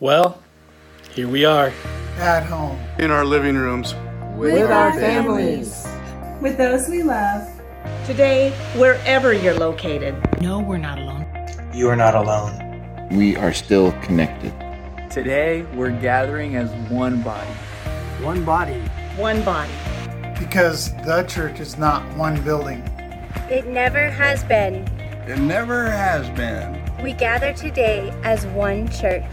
Well, here we are. At home. In our living rooms. With, our families. With those we love. Today, wherever you're located. No, we're not alone. You are not alone. We are still connected. Today, we're gathering as one body. One body. One body. Because the church is not one building. It never has been. It never has been. We gather today as one church.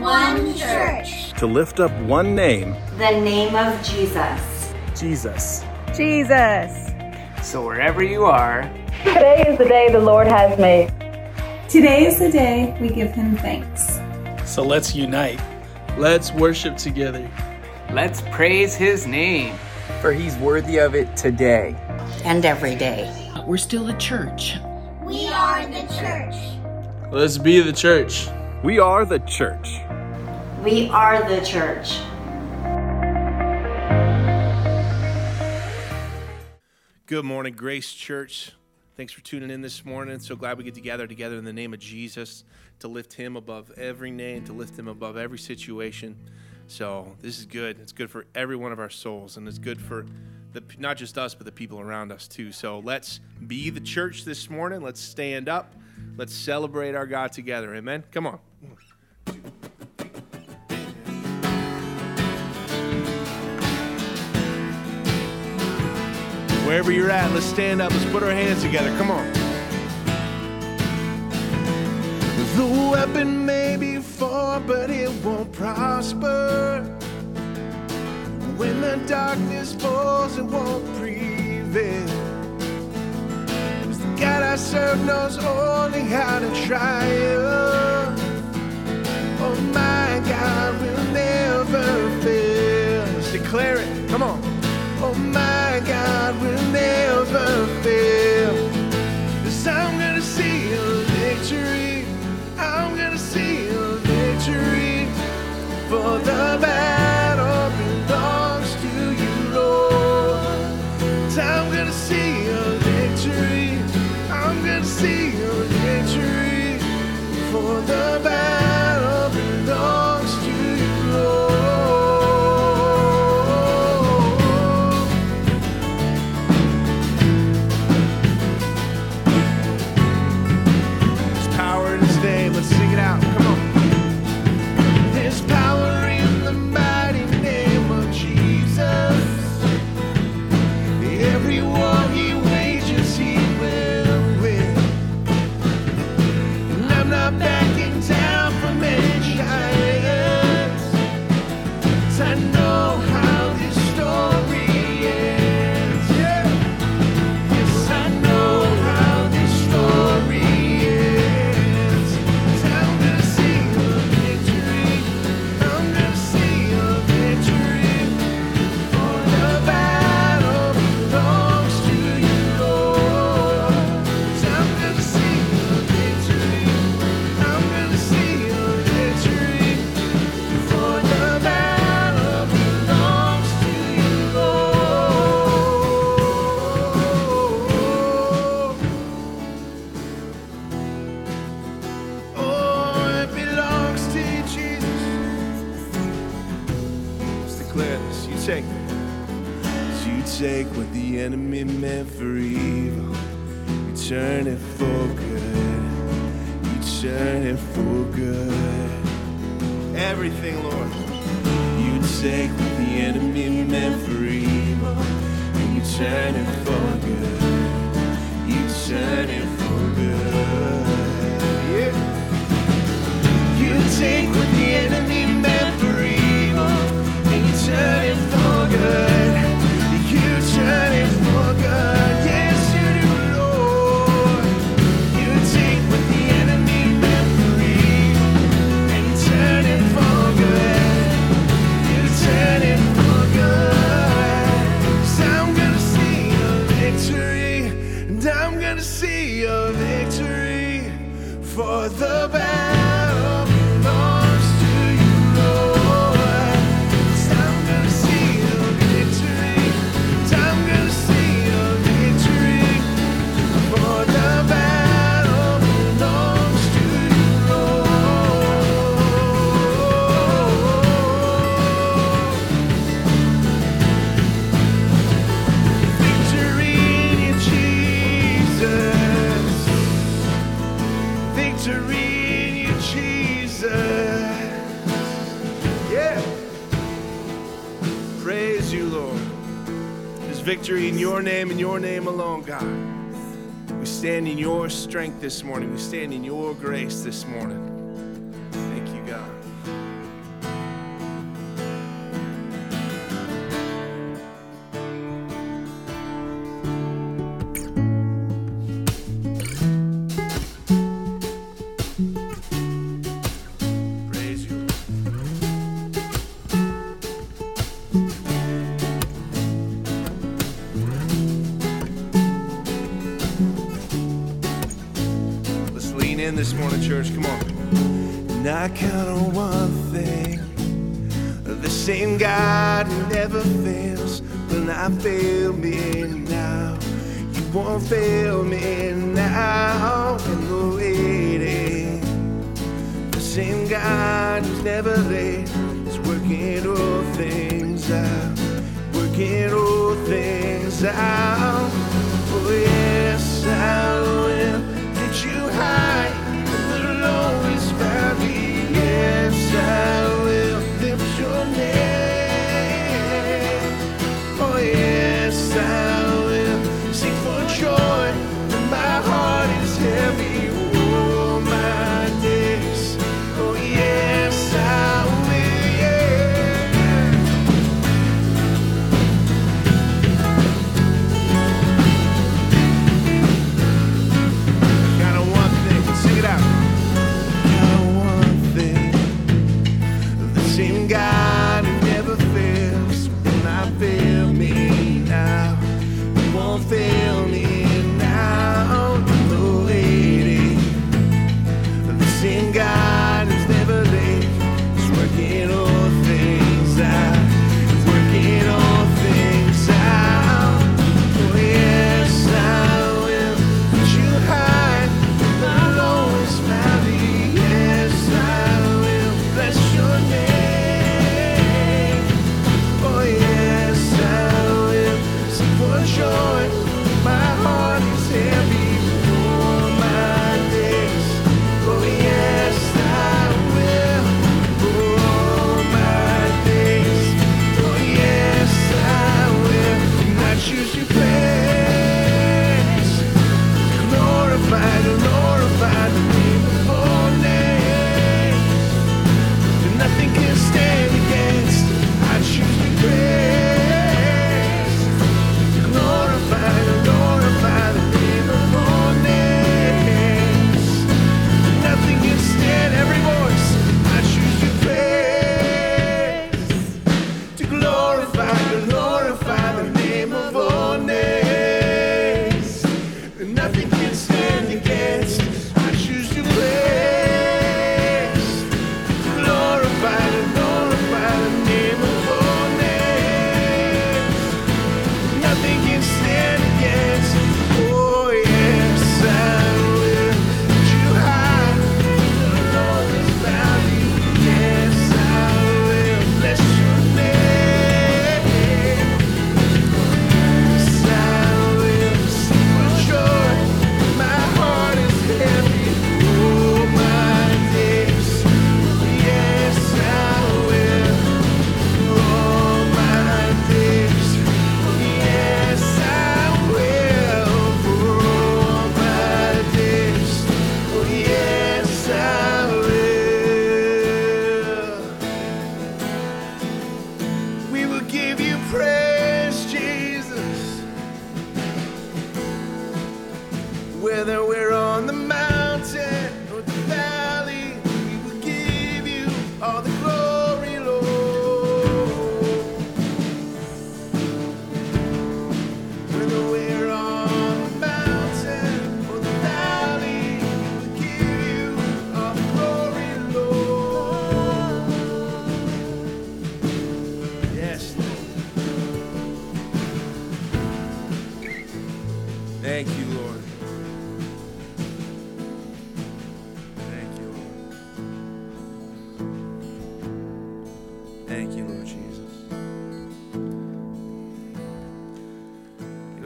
One church. To lift up one name. The name of Jesus. Jesus. Jesus. So wherever you are, today is the day the Lord has made. Today is the day we give him thanks. So let's unite. Let's worship together. Let's praise his name, for he's worthy of it today and every day. We're still the church. We are the church. Let's be the church. We are the church. We are the church. Good morning, Grace Church. Thanks for tuning in this morning. So glad we get to gather together in the name of Jesus to lift him above every name, to lift him above every situation. So this is good. It's good for every one of our souls, and it's good for the, not just us, but the people around us too. So let's be the church this morning. Let's stand up. Let's celebrate our God together. Amen. Come on. Wherever you're at, let's stand up. Let's put our hands together. Come on. The weapon may be formed, but it won't prosper. When the darkness falls, it won't prevail. Cause the God I serve knows only how to triumph. Turn it for good. You turn it for good. Everything, Lord. You take what the enemy meant for evil, and you turn it for good. You turn it for good. Yeah. You take what the enemy meant for evil and you turn it for good. victory in your name and your name alone, God. We stand in your strength this morning. We stand in your grace this morning. And I count on one thing the same God who never fails will not fail me now. You won't fail me now in the waiting. The same God who's never late is working all things out, working all things out. Oh, yes, I will. myself.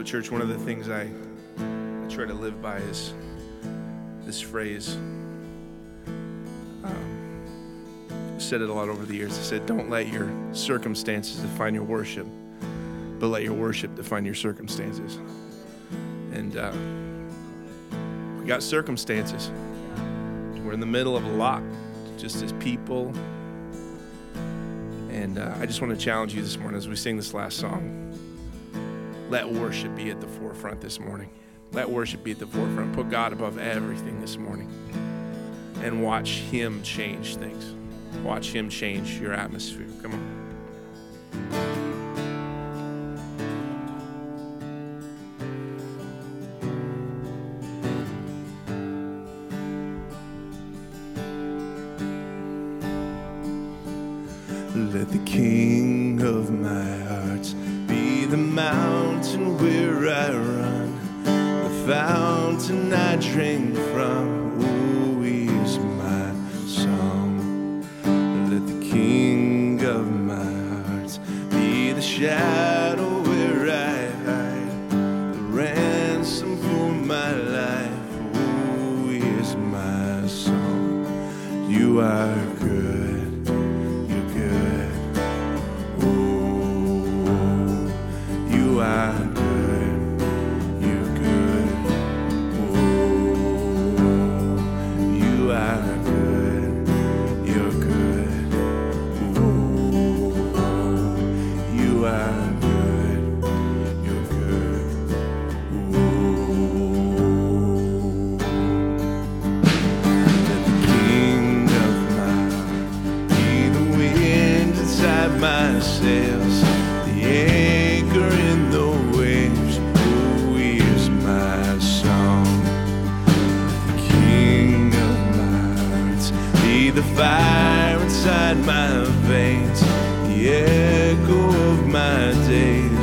But church, one of the things I, I try to live by is this phrase. Um, said it a lot over the years. I said, "Don't let your circumstances define your worship, but let your worship define your circumstances." And uh, we got circumstances. We're in the middle of a lot, just as people. And uh, I just want to challenge you this morning as we sing this last song let worship be at the forefront this morning. Let worship be at the forefront. Put God above everything this morning and watch Him change things. Watch Him change your atmosphere. Come on. fire inside my veins, the echo of my days.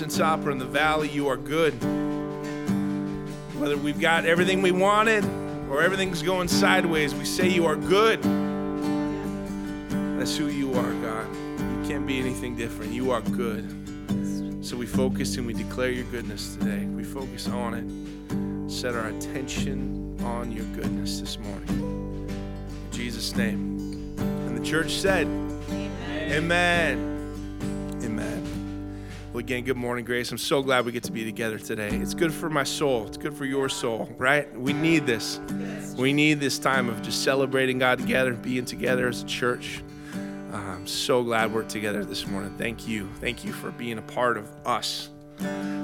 Mountaintop or in the valley, you are good. Whether we've got everything we wanted or everything's going sideways, we say you are good. That's who you are, God. You can't be anything different. You are good. So we focus and we declare your goodness today. We focus on it. Set our attention on your goodness this morning. In Jesus' name. And the church said, Amen. Amen. Again, good morning, Grace. I'm so glad we get to be together today. It's good for my soul. It's good for your soul, right? We need this. We need this time of just celebrating God together, being together as a church. Uh, I'm so glad we're together this morning. Thank you. Thank you for being a part of us.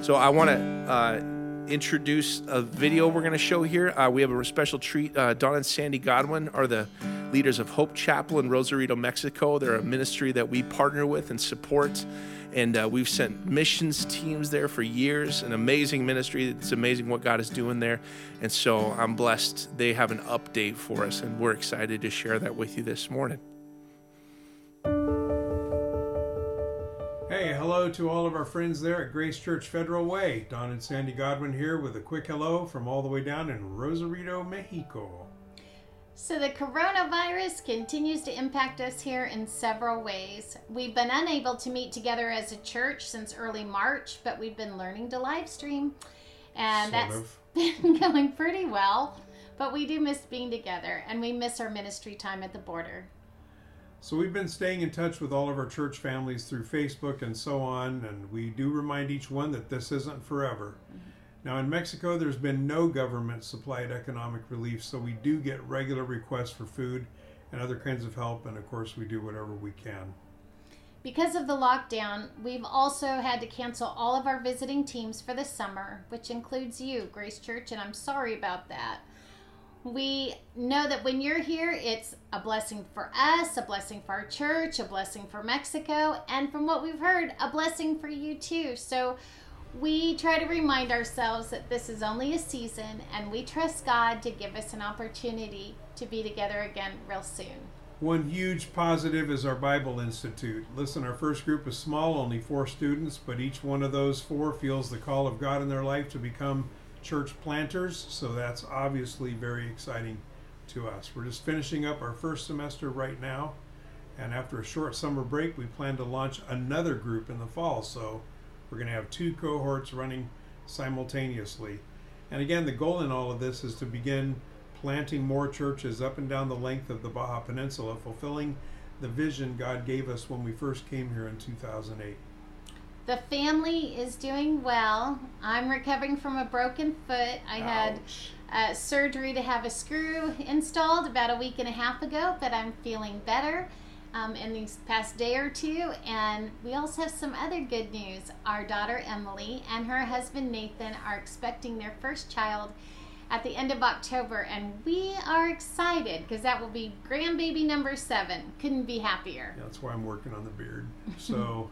So, I want to uh, introduce a video we're going to show here. Uh, we have a special treat. Uh, Don and Sandy Godwin are the leaders of Hope Chapel in Rosarito, Mexico. They're a ministry that we partner with and support. And uh, we've sent missions teams there for years, an amazing ministry. It's amazing what God is doing there. And so I'm blessed they have an update for us, and we're excited to share that with you this morning. Hey, hello to all of our friends there at Grace Church Federal Way. Don and Sandy Godwin here with a quick hello from all the way down in Rosarito, Mexico. So, the coronavirus continues to impact us here in several ways. We've been unable to meet together as a church since early March, but we've been learning to live stream, and Sort that's of. been going pretty well. But we do miss being together, and we miss our ministry time at the border. So we've been staying in touch with all of our church families through Facebook and so on, and we do remind each one that this isn't forever. Mm-hmm. Now in Mexico, there's been no government supplied economic relief, so we do get regular requests for food and other kinds of help, and of course we do whatever we can. Because of the lockdown, we've also had to cancel all of our visiting teams for the summer, which includes you, Grace Church, and I'm sorry about that. We know that when you're here, it's a blessing for us, a blessing for our church, a blessing for Mexico, and from what we've heard, a blessing for you too. So we try to remind ourselves that this is only a season and we trust God to give us an opportunity to be together again real soon. One huge positive is our Bible Institute. Listen, our first group is small, only four students, but each one of those four feels the call of God in their life to become church planters, so that's obviously very exciting to us. We're just finishing up our first semester right now, and after a short summer break, we plan to launch another group in the fall, so we're going to have two cohorts running simultaneously. And again, the goal in all of this is to begin planting more churches up and down the length of the Baja Peninsula, fulfilling the vision God gave us when we first came here in 2008. The family is doing well. I'm recovering from a broken foot. I had uh, surgery to have a screw installed about a week and a half ago, but I'm feeling better um, in these past day or two. And we also have some other good news. Our daughter Emily and her husband Nathan are expecting their first child at the end of October, and we are excited because that will be grandbaby number seven. Couldn't be happier. Yeah, that's why I'm working on the beard. So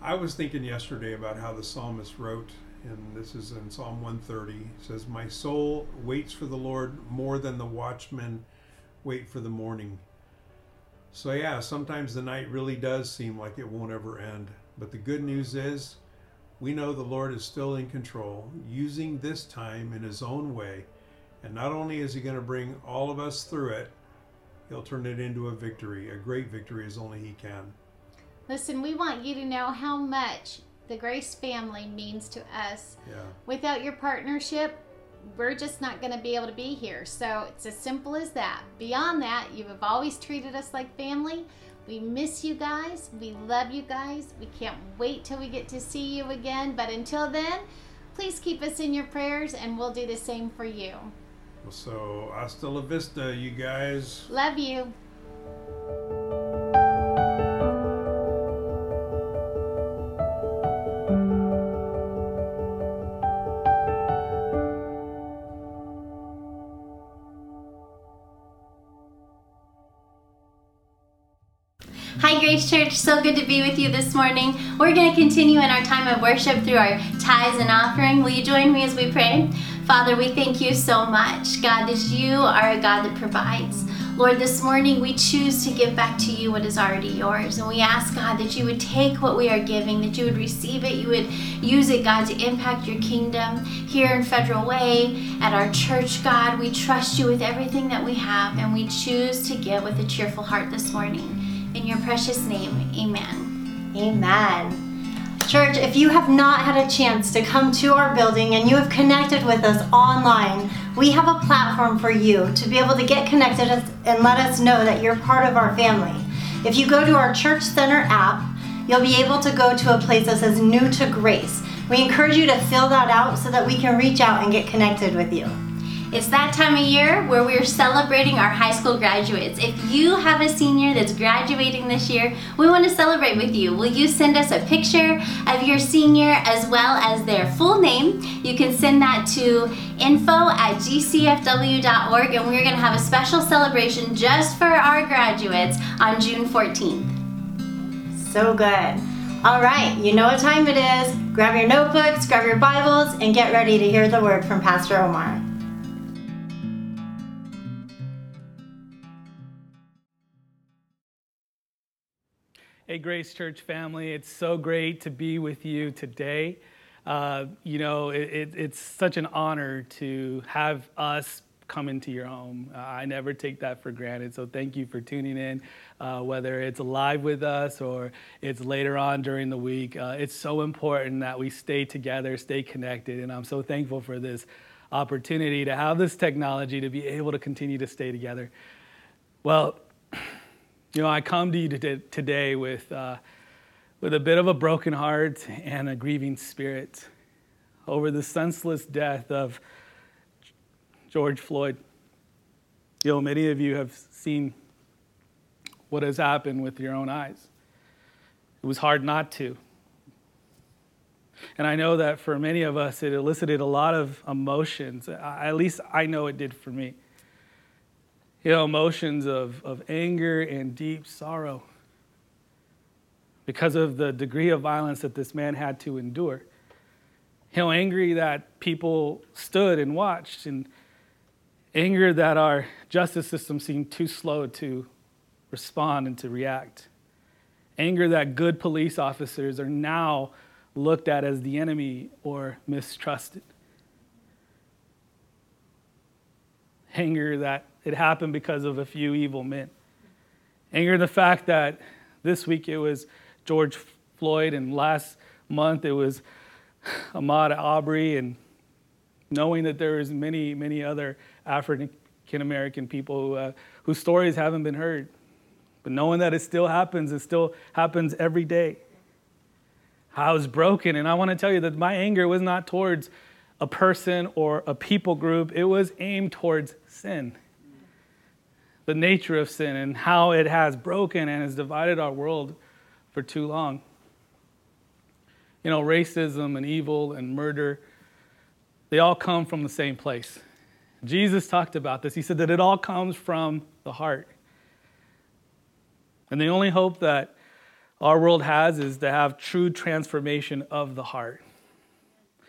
I was thinking yesterday about how the psalmist wrote, and this is in Psalm 130. It says, My soul waits for the Lord more than the watchmen wait for the morning. So, yeah, sometimes the night really does seem like it won't ever end. But the good news is, we know the Lord is still in control, using this time in His own way. And not only is He going to bring all of us through it, He'll turn it into a victory, a great victory as only He can. Listen, we want you to know how much the Grace family means to us. Yeah. Without your partnership, we're just not going to be able to be here. So it's as simple as that. Beyond that, you have always treated us like family. We miss you guys. We love you guys. We can't wait till we get to see you again. But until then, please keep us in your prayers and we'll do the same for you. So, hasta la vista, you guys. Love you. Grace Church. So good to be with you this morning. We're going to continue in our time of worship through our tithes and offering. Will you join me as we pray? Father, we thank you so much, God, that you are a God that provides. Lord, this morning we choose to give back to you what is already yours. And we ask, God, that you would take what we are giving, that you would receive it, you would use it, God, to impact your kingdom here in Federal Way, at our church, God. We trust you with everything that we have, and we choose to give with a cheerful heart this morning. In your precious name, amen. Amen. Church, if you have not had a chance to come to our building and you have connected with us online, we have a platform for you to be able to get connected and let us know that you're part of our family. If you go to our Church Center app, you'll be able to go to a place that says New to Grace. We encourage you to fill that out so that we can reach out and get connected with you. It's that time of year where we're celebrating our high school graduates. If you have a senior that's graduating this year, we want to celebrate with you. Will you send us a picture of your senior as well as their full name? You can send that to info at gcfw.org and we're going to have a special celebration just for our graduates on June 14th. So good. All right, you know what time it is. Grab your notebooks, grab your Bibles, and get ready to hear the word from Pastor Omar. Hey, Grace Church family, it's so great to be with you today. Uh, you know, it, it, it's such an honor to have us come into your home. Uh, I never take that for granted. So thank you for tuning in, uh, whether it's live with us or it's later on during the week. Uh, it's so important that we stay together, stay connected. And I'm so thankful for this opportunity to have this technology to be able to continue to stay together. Well, you know, I come to you today with, uh, with a bit of a broken heart and a grieving spirit over the senseless death of George Floyd. You know, many of you have seen what has happened with your own eyes. It was hard not to. And I know that for many of us, it elicited a lot of emotions. At least I know it did for me you know, emotions of, of anger and deep sorrow because of the degree of violence that this man had to endure. You know, angry that people stood and watched, and anger that our justice system seemed too slow to respond and to react. Anger that good police officers are now looked at as the enemy or mistrusted. Anger that it happened because of a few evil men. Anger the fact that this week it was George Floyd, and last month it was Ahmaud Arbery, and knowing that there is many, many other African American people who, uh, whose stories haven't been heard, but knowing that it still happens, it still happens every day. I was broken, and I want to tell you that my anger was not towards a person or a people group, it was aimed towards sin the nature of sin and how it has broken and has divided our world for too long. You know, racism and evil and murder, they all come from the same place. Jesus talked about this. He said that it all comes from the heart. And the only hope that our world has is to have true transformation of the heart.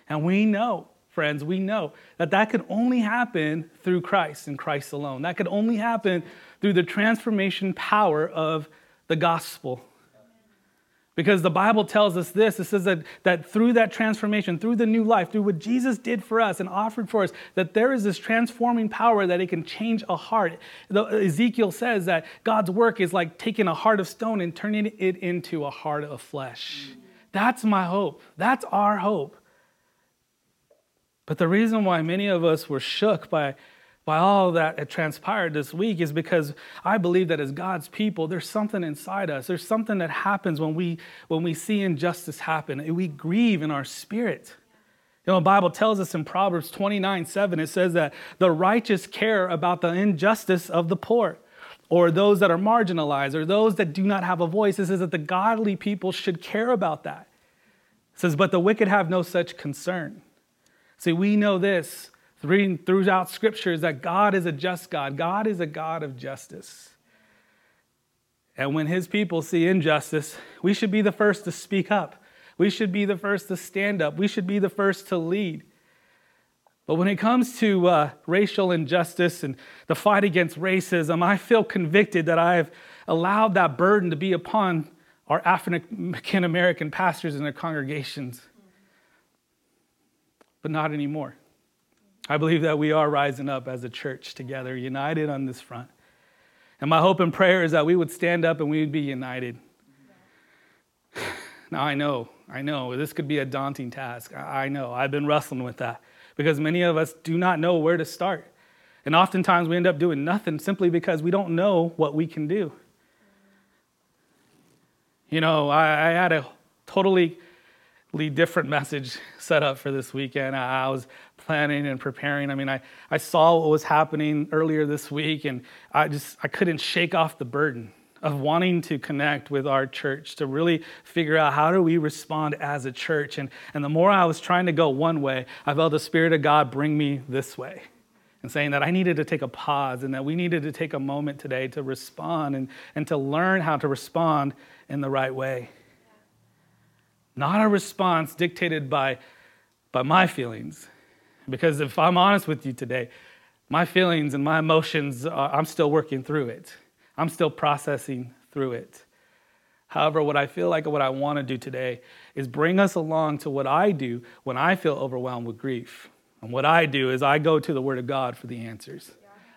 And we know friends, we know that that could only happen through Christ and Christ alone. That could only happen through the transformation power of the gospel. Because the Bible tells us this it says that, that through that transformation, through the new life, through what Jesus did for us and offered for us, that there is this transforming power that it can change a heart. The, Ezekiel says that God's work is like taking a heart of stone and turning it into a heart of flesh. That's my hope. That's our hope. But the reason why many of us were shook by, by all that transpired this week is because I believe that as God's people, there's something inside us. There's something that happens when we, when we see injustice happen. We grieve in our spirit. You know, the Bible tells us in Proverbs 29 7, it says that the righteous care about the injustice of the poor, or those that are marginalized, or those that do not have a voice. It says that the godly people should care about that. It says, but the wicked have no such concern. See, we know this reading throughout scriptures that God is a just God. God is a God of justice. And when his people see injustice, we should be the first to speak up. We should be the first to stand up. We should be the first to lead. But when it comes to uh, racial injustice and the fight against racism, I feel convicted that I have allowed that burden to be upon our African American pastors and their congregations. But not anymore. I believe that we are rising up as a church together, united on this front. And my hope and prayer is that we would stand up and we would be united. Now, I know, I know, this could be a daunting task. I know, I've been wrestling with that because many of us do not know where to start. And oftentimes we end up doing nothing simply because we don't know what we can do. You know, I, I had a totally different message set up for this weekend. I, was planning and preparing. I mean, I, I saw what was happening earlier this week, and I just I couldn't shake off the burden of wanting to connect with our church to really figure out how do we respond as a church. And, and the more I was trying to go one way, I felt the Spirit of God bring me this way and saying that I needed to take a pause and that we needed to take a moment today to respond and, and to learn how to respond in the right way. Not a response dictated by, by my feelings. Because if I'm honest with you today, my feelings and my emotions, are, I'm still working through it. I'm still processing through it. However, what I feel like what I want to do today is bring us along to what I do when I feel overwhelmed with grief. And what I do is I go to the Word of God for the answers.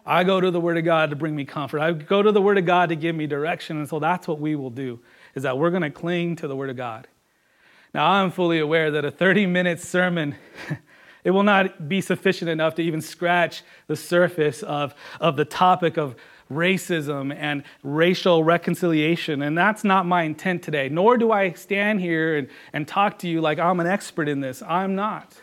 I go to the Word of God to bring me comfort. I go to the Word of God to give me direction. And so that's what we will do, is that we're going to cling to the Word of God. Now, I'm fully aware that a 30 minute sermon, it will not be sufficient enough to even scratch the surface of, of the topic of racism and racial reconciliation. And that's not my intent today, nor do I stand here and, and talk to you like I'm an expert in this. I'm not.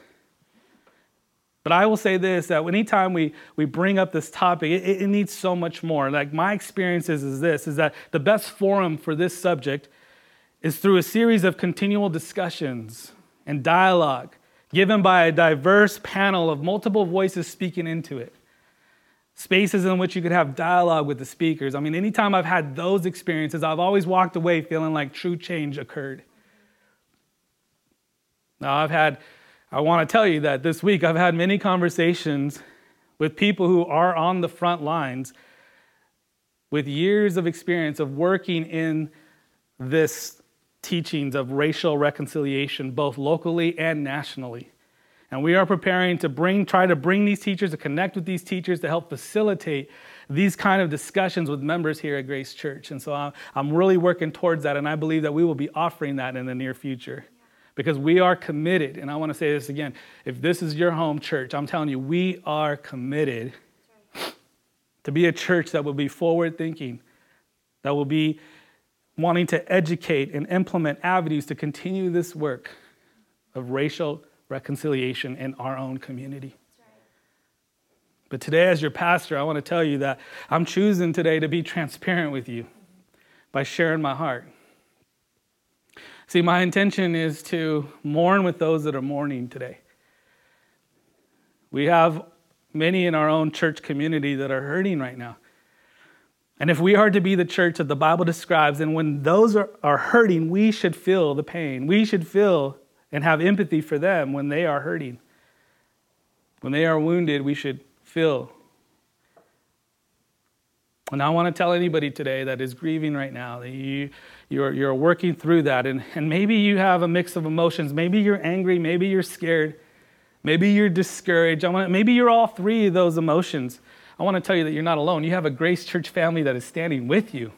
But I will say this that anytime we, we bring up this topic, it, it needs so much more. Like my experiences is this is that the best forum for this subject is through a series of continual discussions and dialogue given by a diverse panel of multiple voices speaking into it. Spaces in which you could have dialogue with the speakers. I mean, anytime I've had those experiences, I've always walked away feeling like true change occurred. Now, I've had I want to tell you that this week I've had many conversations with people who are on the front lines with years of experience of working in this teachings of racial reconciliation both locally and nationally. And we are preparing to bring try to bring these teachers to connect with these teachers to help facilitate these kind of discussions with members here at Grace Church. And so I'm really working towards that and I believe that we will be offering that in the near future because we are committed. And I want to say this again if this is your home church, I'm telling you, we are committed to be a church that will be forward thinking, that will be wanting to educate and implement avenues to continue this work of racial reconciliation in our own community. But today, as your pastor, I want to tell you that I'm choosing today to be transparent with you by sharing my heart. See, my intention is to mourn with those that are mourning today. We have many in our own church community that are hurting right now. And if we are to be the church that the Bible describes, and when those are, are hurting, we should feel the pain. We should feel and have empathy for them when they are hurting. When they are wounded, we should feel. And I want to tell anybody today that is grieving right now that you, you're, you're working through that. And, and maybe you have a mix of emotions. Maybe you're angry. Maybe you're scared. Maybe you're discouraged. I want, to, maybe you're all three of those emotions. I want to tell you that you're not alone. You have a Grace Church family that is standing with you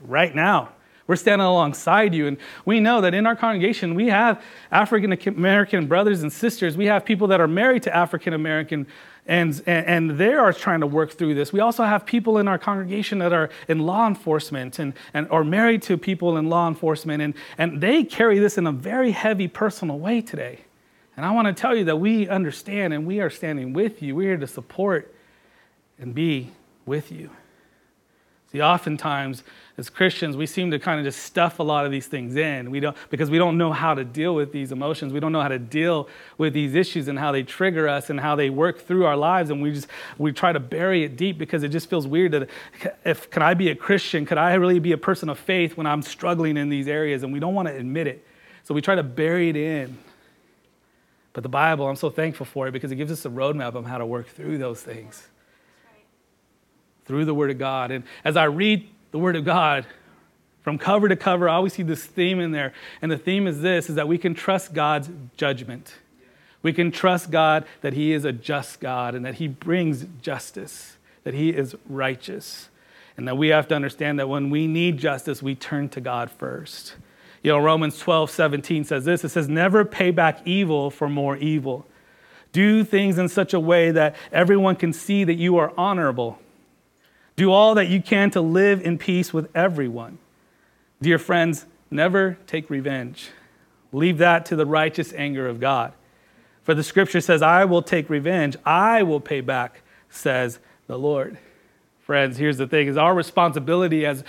right now. We're standing alongside you. And we know that in our congregation, we have African American brothers and sisters. We have people that are married to African American and, and, they are trying to work through this. We also have people in our congregation that are in law enforcement and, and are married to people in law enforcement, and, and they carry this in a very heavy personal way today. And I want to tell you that we understand and we are standing with you. We're here to support and be with you. See, oftentimes as Christians, we seem to kind of just stuff a lot of these things in. We don't, because we don't know how to deal with these emotions. We don't know how to deal with these issues and how they trigger us and how they work through our lives. And we just, we try to bury it deep because it just feels weird that if, can I be a Christian? Could I really be a person of faith when I'm struggling in these areas? And we don't want to admit it. So we try to bury it in. But the Bible, I'm so thankful for it because it gives us a roadmap on how to work through those things. Through the Word of God. And as I read the Word of God, from cover to cover, I always see this theme in there. And the theme is this is that we can trust God's judgment. We can trust God that He is a just God and that He brings justice, that He is righteous. And that we have to understand that when we need justice, we turn to God first. You know, Romans 12, 17 says this it says, Never pay back evil for more evil. Do things in such a way that everyone can see that you are honorable. Do all that you can to live in peace with everyone. Dear friends, never take revenge. Leave that to the righteous anger of God. For the scripture says, I will take revenge, I will pay back, says the Lord. Friends, here's the thing is our responsibility as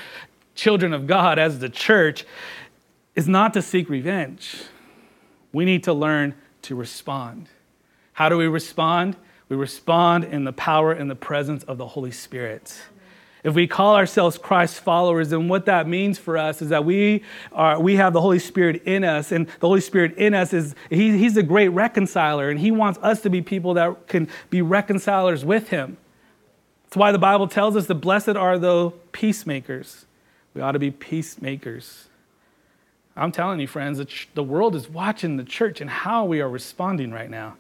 children of God, as the church, is not to seek revenge. We need to learn to respond. How do we respond? We respond in the power and the presence of the Holy Spirit. If we call ourselves Christ followers, then what that means for us is that we are we have the Holy Spirit in us, and the Holy Spirit in us is he, He's a great reconciler, and He wants us to be people that can be reconcilers with Him. That's why the Bible tells us the blessed are the peacemakers. We ought to be peacemakers. I'm telling you, friends, the world is watching the church and how we are responding right now.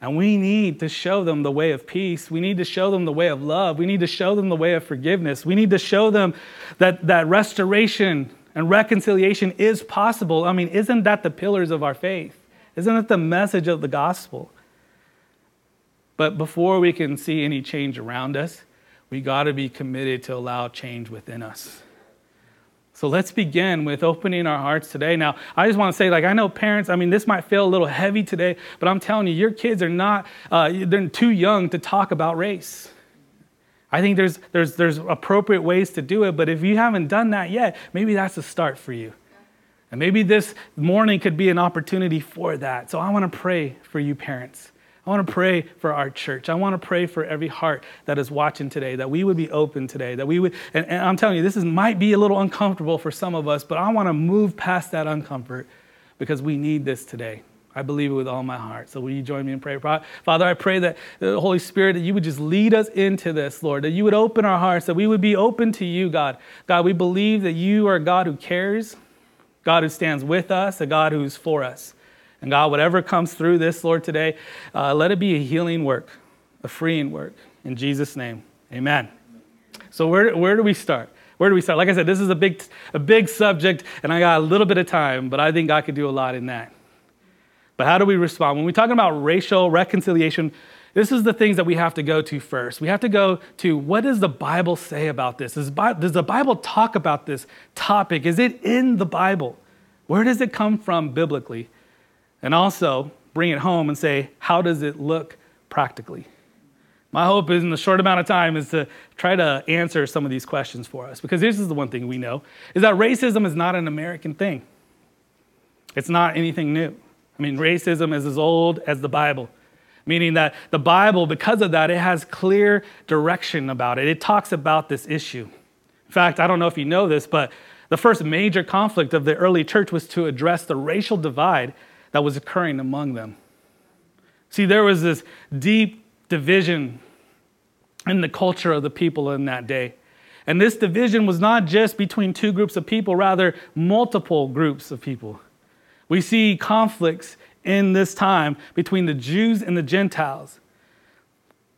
And we need to show them the way of peace. We need to show them the way of love. We need to show them the way of forgiveness. We need to show them that, that restoration and reconciliation is possible. I mean, isn't that the pillars of our faith? Isn't that the message of the gospel? But before we can see any change around us, we got to be committed to allow change within us. So let's begin with opening our hearts today. Now, I just want to say, like, I know parents, I mean, this might feel a little heavy today, but I'm telling you, your kids are not, uh, they're too young to talk about race. I think there's, there's, there's appropriate ways to do it, but if you haven't done that yet, maybe that's a start for you. And maybe this morning could be an opportunity for that. So I want to pray for you, parents. I want to pray for our church. I want to pray for every heart that is watching today, that we would be open today, that we would, and, and I'm telling you, this is, might be a little uncomfortable for some of us, but I want to move past that uncomfort because we need this today. I believe it with all my heart. So will you join me in prayer? Father, I pray that the Holy Spirit, that you would just lead us into this, Lord, that you would open our hearts, that we would be open to you, God. God, we believe that you are a God who cares, God who stands with us, a God who's for us. And God, whatever comes through this, Lord, today, uh, let it be a healing work, a freeing work. In Jesus' name, amen. So, where, where do we start? Where do we start? Like I said, this is a big, a big subject, and I got a little bit of time, but I think God could do a lot in that. But how do we respond? When we're talking about racial reconciliation, this is the things that we have to go to first. We have to go to what does the Bible say about this? Does, does the Bible talk about this topic? Is it in the Bible? Where does it come from biblically? And also bring it home and say, how does it look practically? My hope is in the short amount of time is to try to answer some of these questions for us. Because this is the one thing we know is that racism is not an American thing. It's not anything new. I mean, racism is as old as the Bible, meaning that the Bible, because of that, it has clear direction about it. It talks about this issue. In fact, I don't know if you know this, but the first major conflict of the early church was to address the racial divide that was occurring among them. See, there was this deep division in the culture of the people in that day. And this division was not just between two groups of people, rather, multiple groups of people. We see conflicts in this time between the Jews and the Gentiles,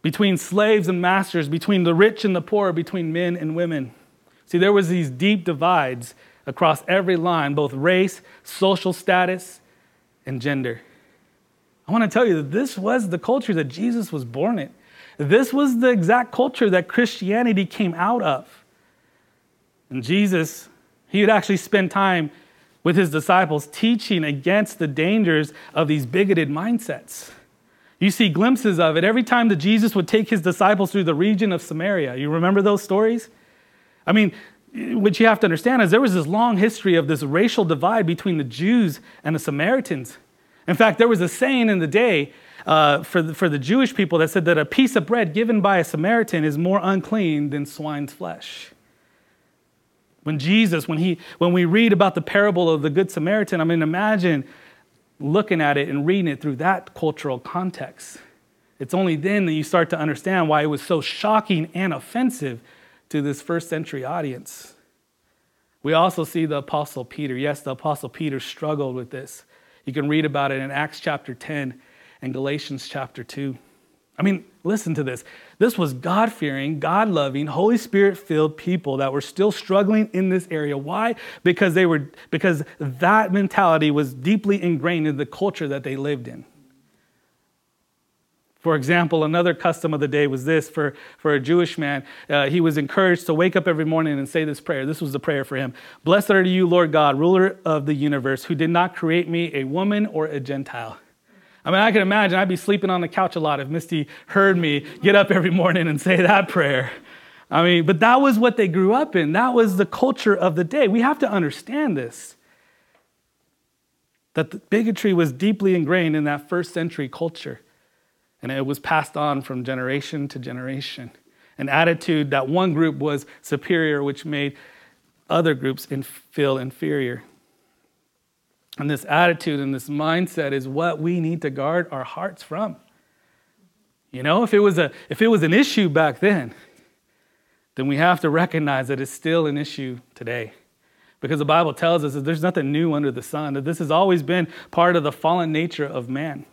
between slaves and masters, between the rich and the poor, between men and women. See, there was these deep divides across every line, both race, social status, and gender. I want to tell you that this was the culture that Jesus was born in. This was the exact culture that Christianity came out of. And Jesus, he would actually spend time with his disciples teaching against the dangers of these bigoted mindsets. You see glimpses of it every time that Jesus would take his disciples through the region of Samaria. You remember those stories? I mean, what you have to understand is there was this long history of this racial divide between the Jews and the Samaritans. In fact, there was a saying in the day uh, for, the, for the Jewish people that said that a piece of bread given by a Samaritan is more unclean than swine's flesh. When Jesus, when, he, when we read about the parable of the Good Samaritan, I mean, imagine looking at it and reading it through that cultural context. It's only then that you start to understand why it was so shocking and offensive to this first century audience. We also see the Apostle Peter. Yes, the Apostle Peter struggled with this. You can read about it in Acts chapter 10 and Galatians chapter 2. I mean, listen to this. This was God fearing, God loving, Holy Spirit filled people that were still struggling in this area. Why? Because they were because that mentality was deeply ingrained in the culture that they lived in. For example, another custom of the day was this for, for a Jewish man. Uh, he was encouraged to wake up every morning and say this prayer. This was the prayer for him Blessed are you, Lord God, ruler of the universe, who did not create me a woman or a Gentile. I mean, I can imagine I'd be sleeping on the couch a lot if Misty heard me get up every morning and say that prayer. I mean, but that was what they grew up in. That was the culture of the day. We have to understand this. That bigotry was deeply ingrained in that first century culture. And it was passed on from generation to generation. An attitude that one group was superior, which made other groups feel inferior. And this attitude and this mindset is what we need to guard our hearts from. You know, if it was, a, if it was an issue back then, then we have to recognize that it's still an issue today. Because the Bible tells us that there's nothing new under the sun, that this has always been part of the fallen nature of man.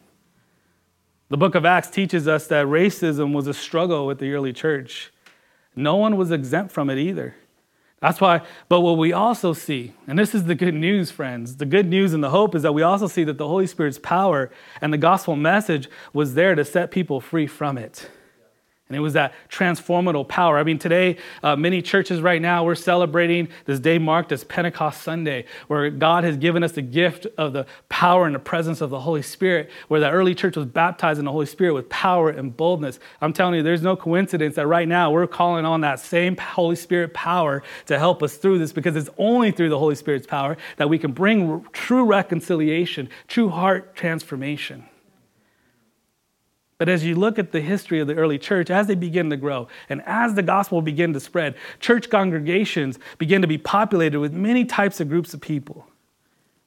The book of Acts teaches us that racism was a struggle with the early church. No one was exempt from it either. That's why, but what we also see, and this is the good news, friends, the good news and the hope is that we also see that the Holy Spirit's power and the gospel message was there to set people free from it. And it was that transformative power. I mean, today, uh, many churches right now, we're celebrating this day marked as Pentecost Sunday, where God has given us the gift of the power and the presence of the Holy Spirit, where the early church was baptized in the Holy Spirit with power and boldness. I'm telling you, there's no coincidence that right now we're calling on that same Holy Spirit power to help us through this, because it's only through the Holy Spirit's power that we can bring true reconciliation, true heart transformation. But as you look at the history of the early church, as they begin to grow and as the gospel began to spread, church congregations began to be populated with many types of groups of people.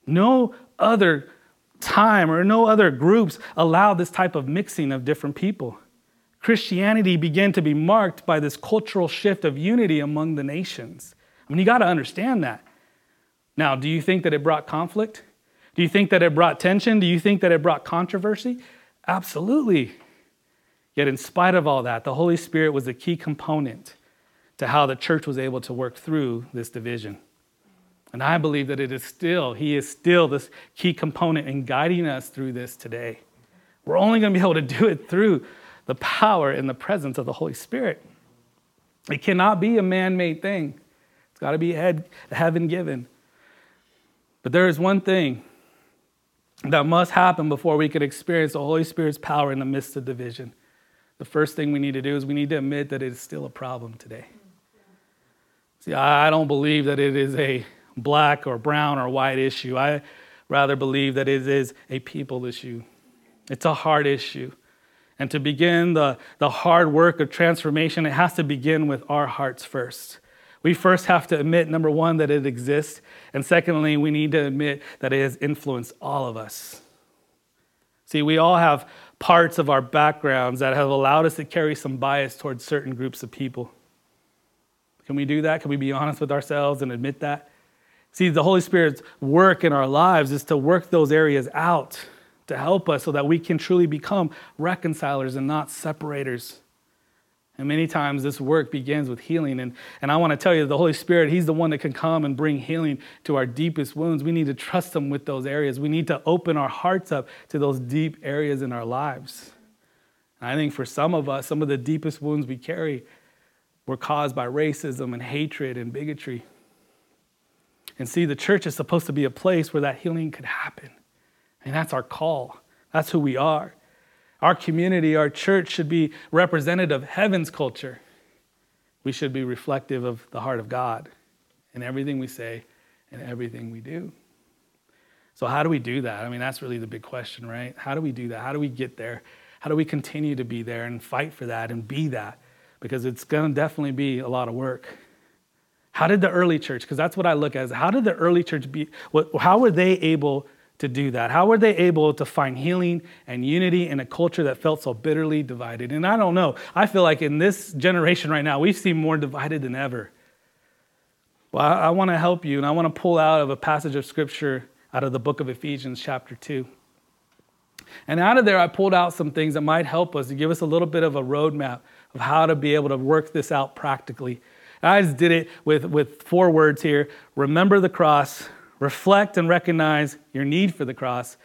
No other time or no other groups allowed this type of mixing of different people. Christianity began to be marked by this cultural shift of unity among the nations. I mean, you got to understand that. Now, do you think that it brought conflict? Do you think that it brought tension? Do you think that it brought controversy? Absolutely. Yet, in spite of all that, the Holy Spirit was a key component to how the church was able to work through this division. And I believe that it is still, He is still this key component in guiding us through this today. We're only going to be able to do it through the power and the presence of the Holy Spirit. It cannot be a man made thing, it's got to be heaven given. But there is one thing that must happen before we can experience the Holy Spirit's power in the midst of division. The first thing we need to do is we need to admit that it is still a problem today. See, I don't believe that it is a black or brown or white issue. I rather believe that it is a people issue. It's a hard issue. And to begin the, the hard work of transformation, it has to begin with our hearts first. We first have to admit, number one, that it exists. And secondly, we need to admit that it has influenced all of us. See, we all have parts of our backgrounds that have allowed us to carry some bias towards certain groups of people. Can we do that? Can we be honest with ourselves and admit that? See, the Holy Spirit's work in our lives is to work those areas out to help us so that we can truly become reconcilers and not separators. And many times this work begins with healing. And, and I want to tell you, the Holy Spirit, He's the one that can come and bring healing to our deepest wounds. We need to trust Him with those areas. We need to open our hearts up to those deep areas in our lives. And I think for some of us, some of the deepest wounds we carry were caused by racism and hatred and bigotry. And see, the church is supposed to be a place where that healing could happen. And that's our call, that's who we are. Our community, our church should be representative of heaven's culture. We should be reflective of the heart of God in everything we say and everything we do. So, how do we do that? I mean, that's really the big question, right? How do we do that? How do we get there? How do we continue to be there and fight for that and be that? Because it's going to definitely be a lot of work. How did the early church, because that's what I look at, is how did the early church be, what, how were they able to do that? How were they able to find healing and unity in a culture that felt so bitterly divided? And I don't know. I feel like in this generation right now, we seem more divided than ever. Well, I, want to help you, and I want to pull out of a passage of scripture out of the book of Ephesians, chapter 2. And out of there, I pulled out some things that might help us to give us a little bit of a roadmap of how to be able to work this out practically. I just did it with, with four words here remember the cross, reflect and recognize your need for the cross,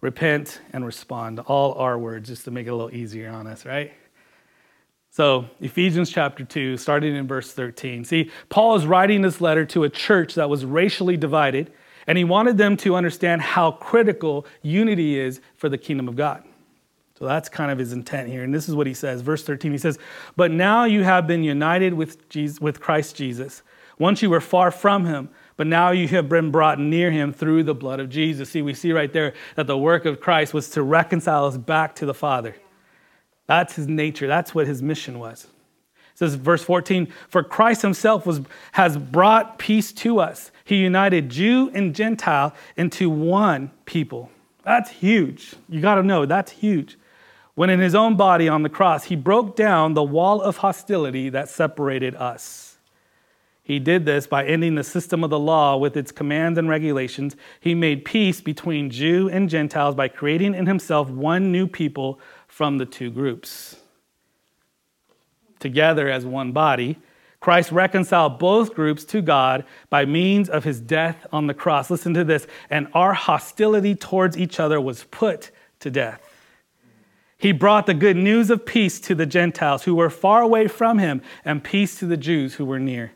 repent and respond. All our words, just to make it a little easier on us, right? So, Ephesians chapter 2, starting in verse 13. See, Paul is writing this letter to a church that was racially divided, and he wanted them to understand how critical unity is for the kingdom of God. So that's kind of his intent here. And this is what he says. Verse 13, he says, But now you have been united with, Jesus, with Christ Jesus. Once you were far from him, but now you have been brought near him through the blood of Jesus. See, we see right there that the work of Christ was to reconcile us back to the Father. That's his nature, that's what his mission was. It says, verse 14, For Christ himself was, has brought peace to us. He united Jew and Gentile into one people. That's huge. You got to know, that's huge when in his own body on the cross, he broke down the wall of hostility that separated us. He did this by ending the system of the law with its commands and regulations. He made peace between Jew and Gentiles by creating in himself one new people from the two groups. Together as one body, Christ reconciled both groups to God by means of his death on the cross. Listen to this. And our hostility towards each other was put to death. He brought the good news of peace to the Gentiles who were far away from him, and peace to the Jews who were near.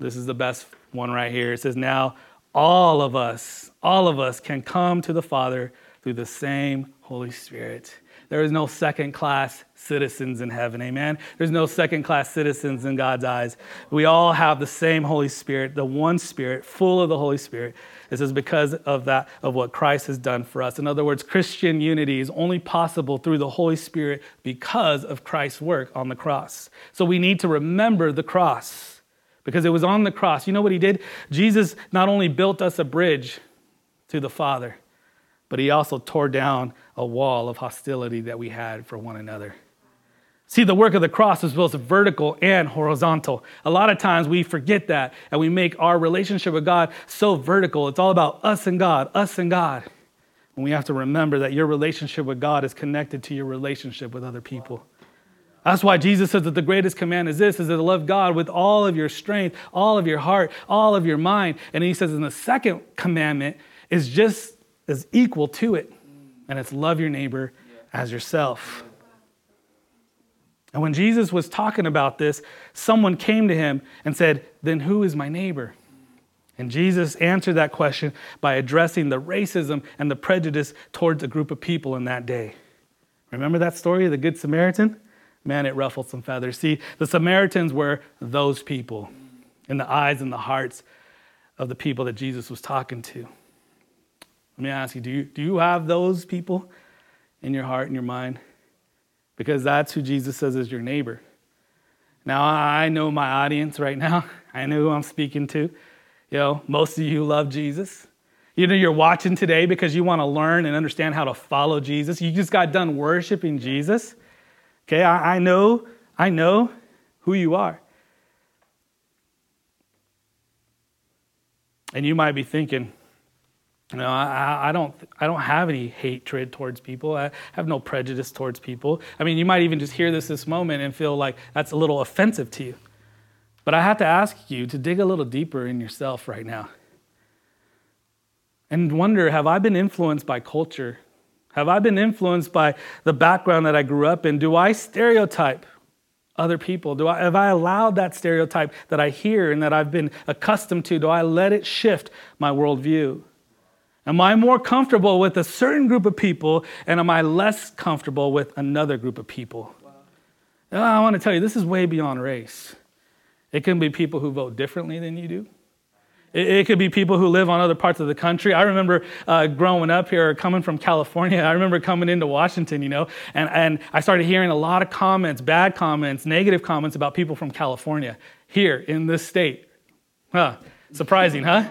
This is the best one right here. It says, Now all of us, all of us can come to the Father through the same Holy Spirit. There is no second class citizens in heaven. Amen. There's no second class citizens in God's eyes. We all have the same Holy Spirit, the one Spirit, full of the Holy Spirit. This is because of that, of what Christ has done for us. In other words, Christian unity is only possible through the Holy Spirit because of Christ's work on the cross. So we need to remember the cross because it was on the cross. You know what he did? Jesus not only built us a bridge to the Father, but he also tore down a wall of hostility that we had for one another. See, the work of the cross is both vertical and horizontal. A lot of times we forget that and we make our relationship with God so vertical. It's all about us and God, us and God. And we have to remember that your relationship with God is connected to your relationship with other people. That's why Jesus says that the greatest command is this is to love God with all of your strength, all of your heart, all of your mind. And he says in the second commandment is just as equal to it. And it's love your neighbor as yourself. And when Jesus was talking about this, someone came to him and said, Then who is my neighbor? And Jesus answered that question by addressing the racism and the prejudice towards a group of people in that day. Remember that story of the Good Samaritan? Man, it ruffled some feathers. See, the Samaritans were those people in the eyes and the hearts of the people that Jesus was talking to. Let me ask you do you, do you have those people in your heart and your mind? Because that's who Jesus says is your neighbor. Now, I know my audience right now. I know who I'm speaking to. You know, most of you love Jesus. You know, you're watching today because you want to learn and understand how to follow Jesus. You just got done worshiping Jesus. Okay, I, I know, I know who you are. And you might be thinking, you know, I, I, don't, I don't have any hatred towards people. I have no prejudice towards people. I mean, you might even just hear this this moment and feel like that's a little offensive to you. But I have to ask you to dig a little deeper in yourself right now and wonder have I been influenced by culture? Have I been influenced by the background that I grew up in? Do I stereotype other people? Do I, have I allowed that stereotype that I hear and that I've been accustomed to, do I let it shift my worldview? Am I more comfortable with a certain group of people and am I less comfortable with another group of people? Wow. I want to tell you, this is way beyond race. It can be people who vote differently than you do. It, it could be people who live on other parts of the country. I remember uh, growing up here, coming from California. I remember coming into Washington, you know, and, and I started hearing a lot of comments, bad comments, negative comments about people from California here in this state. Huh. Surprising, huh?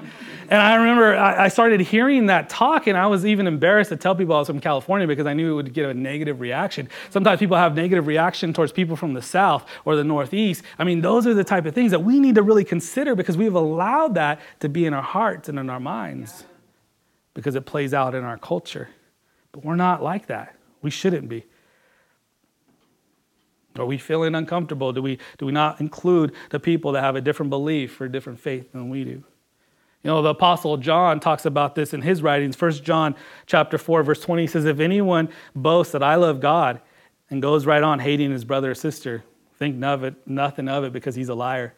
And I remember I started hearing that talk, and I was even embarrassed to tell people I was from California because I knew it would get a negative reaction. Sometimes people have negative reaction towards people from the South or the Northeast. I mean, those are the type of things that we need to really consider because we've allowed that to be in our hearts and in our minds because it plays out in our culture. But we're not like that. We shouldn't be. Are we feeling uncomfortable? Do we, do we not include the people that have a different belief or different faith than we do? You know, the apostle John talks about this in his writings. 1 John chapter 4, verse 20 says, If anyone boasts that I love God and goes right on hating his brother or sister, think of it, nothing of it because he's a liar.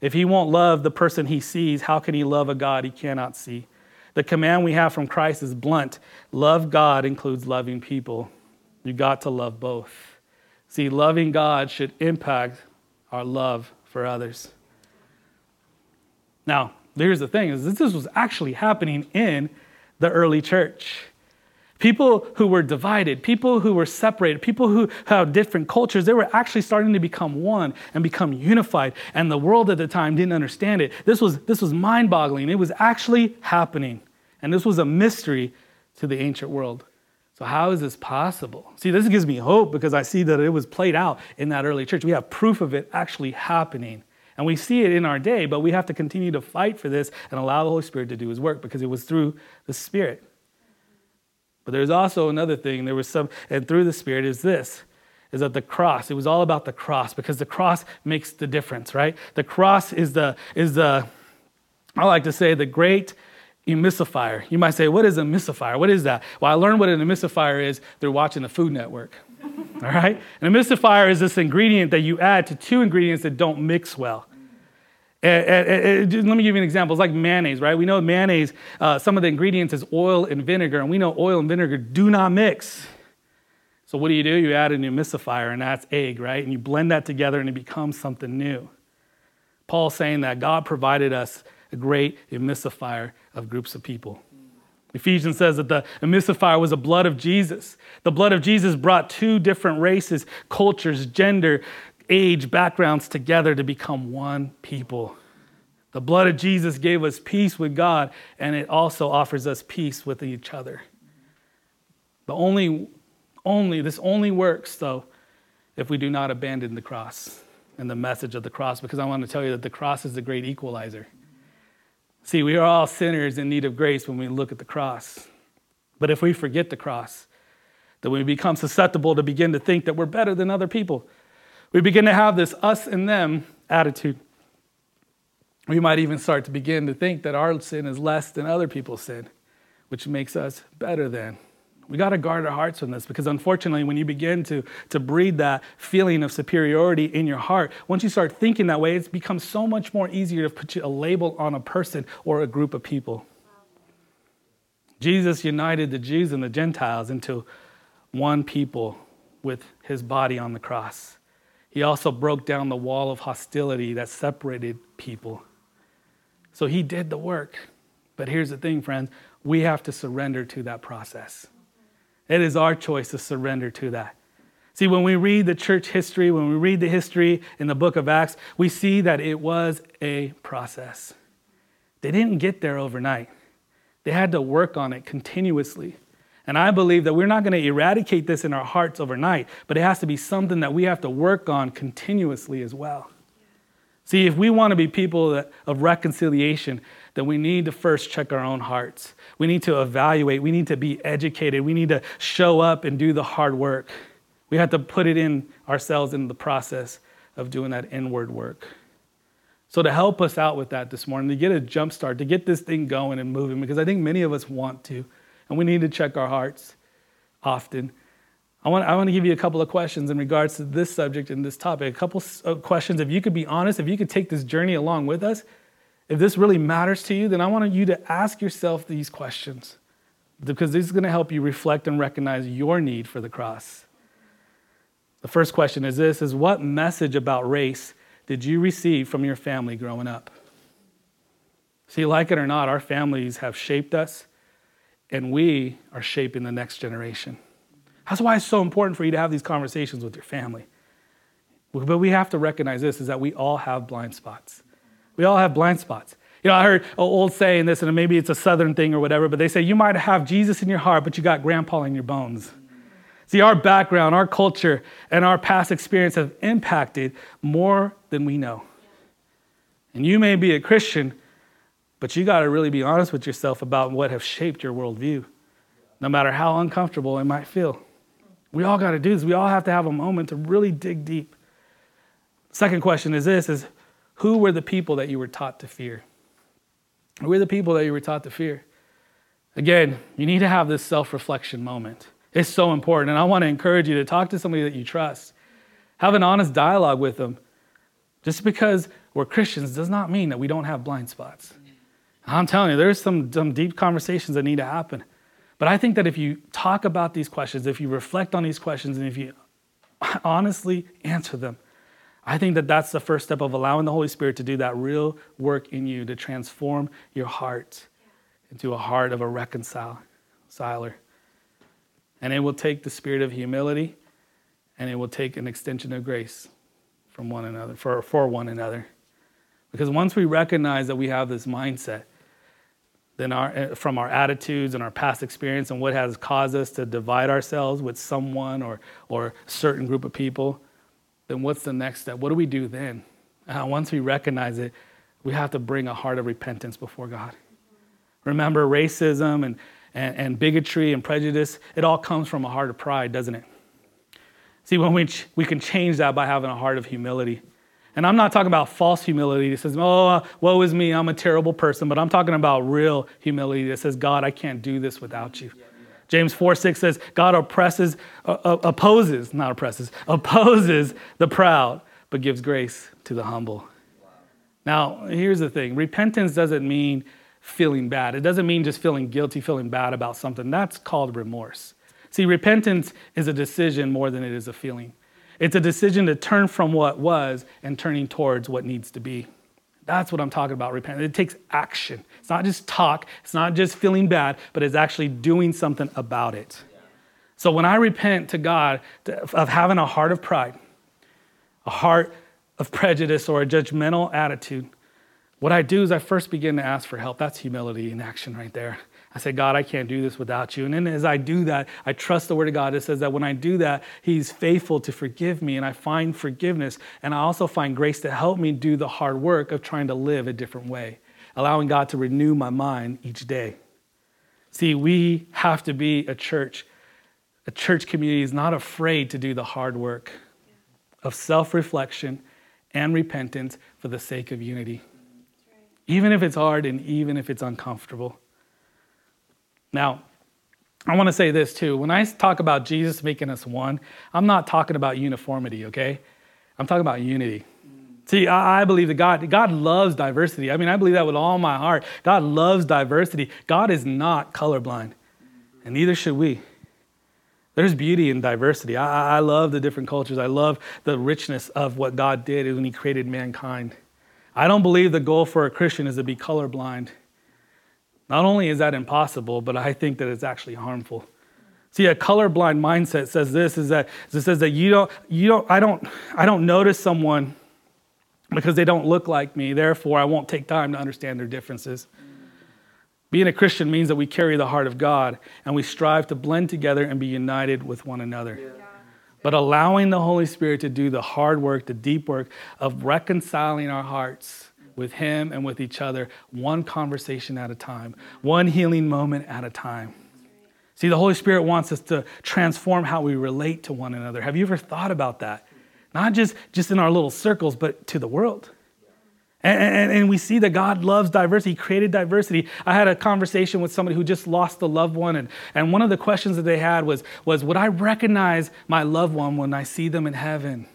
If he won't love the person he sees, how can he love a God he cannot see? The command we have from Christ is blunt. Love God includes loving people. You got to love both. See, loving God should impact our love for others. Now, here's the thing is this was actually happening in the early church. People who were divided people who were separated people who had different cultures they were actually starting to become one and become unified. And the world at the time didn't understand it. This was this was mind-boggling. It was actually happening. And this was a mystery to the ancient world so how is this possible see this gives me hope because i see that it was played out in that early church we have proof of it actually happening and we see it in our day, but we have to continue to fight for this and allow the Holy Spirit to do his work because it was through the Spirit. But there's also another thing, there was some, and through the Spirit is this is that the cross, it was all about the cross because the cross makes the difference, right? The cross is the, is the, I like to say, the great emulsifier. You might say, what is a emulsifier? What is that? Well, I learned what an emulsifier is through watching the Food Network. All right? An emulsifier is this ingredient that you add to two ingredients that don't mix well. And, and, and, let me give you an example. It's like mayonnaise, right? We know mayonnaise, uh, some of the ingredients is oil and vinegar, and we know oil and vinegar do not mix. So what do you do? You add an emulsifier, and that's egg, right? And you blend that together, and it becomes something new. Paul's saying that God provided us a great emulsifier of groups of people. Ephesians says that the emulsifier was the blood of Jesus. The blood of Jesus brought two different races, cultures, gender, age, backgrounds together to become one people. The blood of Jesus gave us peace with God, and it also offers us peace with each other. The only, only, this only works, though, if we do not abandon the cross and the message of the cross, because I want to tell you that the cross is the great equalizer. See, we are all sinners in need of grace when we look at the cross. But if we forget the cross, then we become susceptible to begin to think that we're better than other people. We begin to have this us and them attitude. We might even start to begin to think that our sin is less than other people's sin, which makes us better than. We got to guard our hearts from this because unfortunately, when you begin to, to breed that feeling of superiority in your heart, once you start thinking that way, it becomes so much more easier to put a label on a person or a group of people. Jesus united the Jews and the Gentiles into one people with his body on the cross. He also broke down the wall of hostility that separated people. So he did the work. But here's the thing, friends we have to surrender to that process. It is our choice to surrender to that. See, when we read the church history, when we read the history in the book of Acts, we see that it was a process. They didn't get there overnight, they had to work on it continuously. And I believe that we're not going to eradicate this in our hearts overnight, but it has to be something that we have to work on continuously as well. See, if we want to be people of reconciliation, then we need to first check our own hearts. We need to evaluate. We need to be educated. We need to show up and do the hard work. We have to put it in ourselves in the process of doing that inward work. So, to help us out with that this morning, to get a jump start, to get this thing going and moving, because I think many of us want to, and we need to check our hearts often. I want, I want to give you a couple of questions in regards to this subject and this topic. A couple of uh, questions. If you could be honest, if you could take this journey along with us, if this really matters to you, then I want you to ask yourself these questions because this is going to help you reflect and recognize your need for the cross. The first question is this is what message about race did you receive from your family growing up? See, like it or not, our families have shaped us and we are shaping the next generation. That's why it's so important for you to have these conversations with your family. But we have to recognize this is that we all have blind spots. We all have blind spots. You know, I heard an old saying this, and maybe it's a southern thing or whatever, but they say you might have Jesus in your heart, but you got grandpa in your bones. See, our background, our culture, and our past experience have impacted more than we know. And you may be a Christian, but you got to really be honest with yourself about what have shaped your worldview, no matter how uncomfortable it might feel. We all got to do this. We all have to have a moment to really dig deep. Second question is this is who were the people that you were taught to fear? Who were the people that you were taught to fear? Again, you need to have this self-reflection moment. It's so important. And I want to encourage you to talk to somebody that you trust. Have an honest dialogue with them. Just because we're Christians does not mean that we don't have blind spots. I'm telling you, there's some, some deep conversations that need to happen. But I think that if you talk about these questions, if you reflect on these questions, and if you honestly answer them, I think that that's the first step of allowing the Holy Spirit to do that real work in you to transform your heart into a heart of a reconciler. And it will take the spirit of humility and it will take an extension of grace from one another, for, for one another. Because once we recognize that we have this mindset, then our, eh, from our attitudes and our past experience and what has caused us to divide ourselves with someone or, or a certain group of people, then what's the next step? What do we do then? Uh, once we recognize it, we have to bring a heart of repentance before God. Remember, racism and, and, and bigotry and prejudice, it all comes from a heart of pride, doesn't it? See, when we, ch- we can change that by having a heart of humility. And I'm not talking about false humility that says, oh, woe is me, I'm a terrible person, but I'm talking about real humility that says, God, I can't do this without you. James 4 6 says, God oppresses, uh, uh, opposes, not oppresses, opposes the proud, but gives grace to the humble. Now, here's the thing repentance doesn't mean feeling bad, it doesn't mean just feeling guilty, feeling bad about something. That's called remorse. See, repentance is a decision more than it is a feeling. It's a decision to turn from what was and turning towards what needs to be. That's what I'm talking about, repentance. It takes action. It's not just talk, it's not just feeling bad, but it's actually doing something about it. So when I repent to God of having a heart of pride, a heart of prejudice or a judgmental attitude, what I do is I first begin to ask for help. That's humility in action right there. I say, God, I can't do this without you. And then as I do that, I trust the word of God. It says that when I do that, He's faithful to forgive me, and I find forgiveness. And I also find grace to help me do the hard work of trying to live a different way, allowing God to renew my mind each day. See, we have to be a church. A church community is not afraid to do the hard work of self reflection and repentance for the sake of unity. Even if it's hard and even if it's uncomfortable. Now, I want to say this too. When I talk about Jesus making us one, I'm not talking about uniformity, okay? I'm talking about unity. See, I believe that God, God loves diversity. I mean, I believe that with all my heart. God loves diversity. God is not colorblind, and neither should we. There's beauty in diversity. I, I love the different cultures. I love the richness of what God did when He created mankind. I don't believe the goal for a Christian is to be colorblind. Not only is that impossible, but I think that it's actually harmful. See, a colorblind mindset says this is that it says that you don't, you don't, I don't, I don't notice someone because they don't look like me, therefore I won't take time to understand their differences. Being a Christian means that we carry the heart of God and we strive to blend together and be united with one another. Yeah. But allowing the Holy Spirit to do the hard work, the deep work of reconciling our hearts with Him and with each other, one conversation at a time, one healing moment at a time. See, the Holy Spirit wants us to transform how we relate to one another. Have you ever thought about that? Not just, just in our little circles, but to the world. And, and, and, we see that God loves diversity. He created diversity. I had a conversation with somebody who just lost a loved one, and, and one of the questions that they had was, was Would I recognize my loved one when I see them in heaven?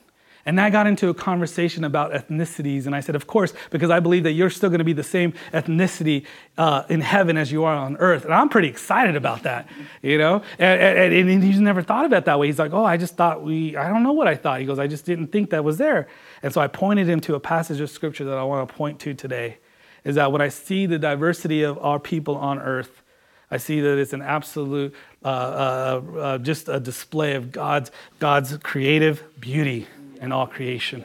And I got into a conversation about ethnicities, and I said, Of course, because I believe that you're still going to be the same ethnicity uh, in heaven as you are on earth. And I'm pretty excited about that, you know? And, and, and, he's never thought of it that way. He's like, Oh, I just thought we, I don't know what I thought. He goes, I just didn't think that was there. And so I pointed him to a passage of scripture that I want to point to today is that when I see the diversity of our people on earth, I see that it's an absolute, uh, uh, uh just a display of God's, God's creative beauty in all creation.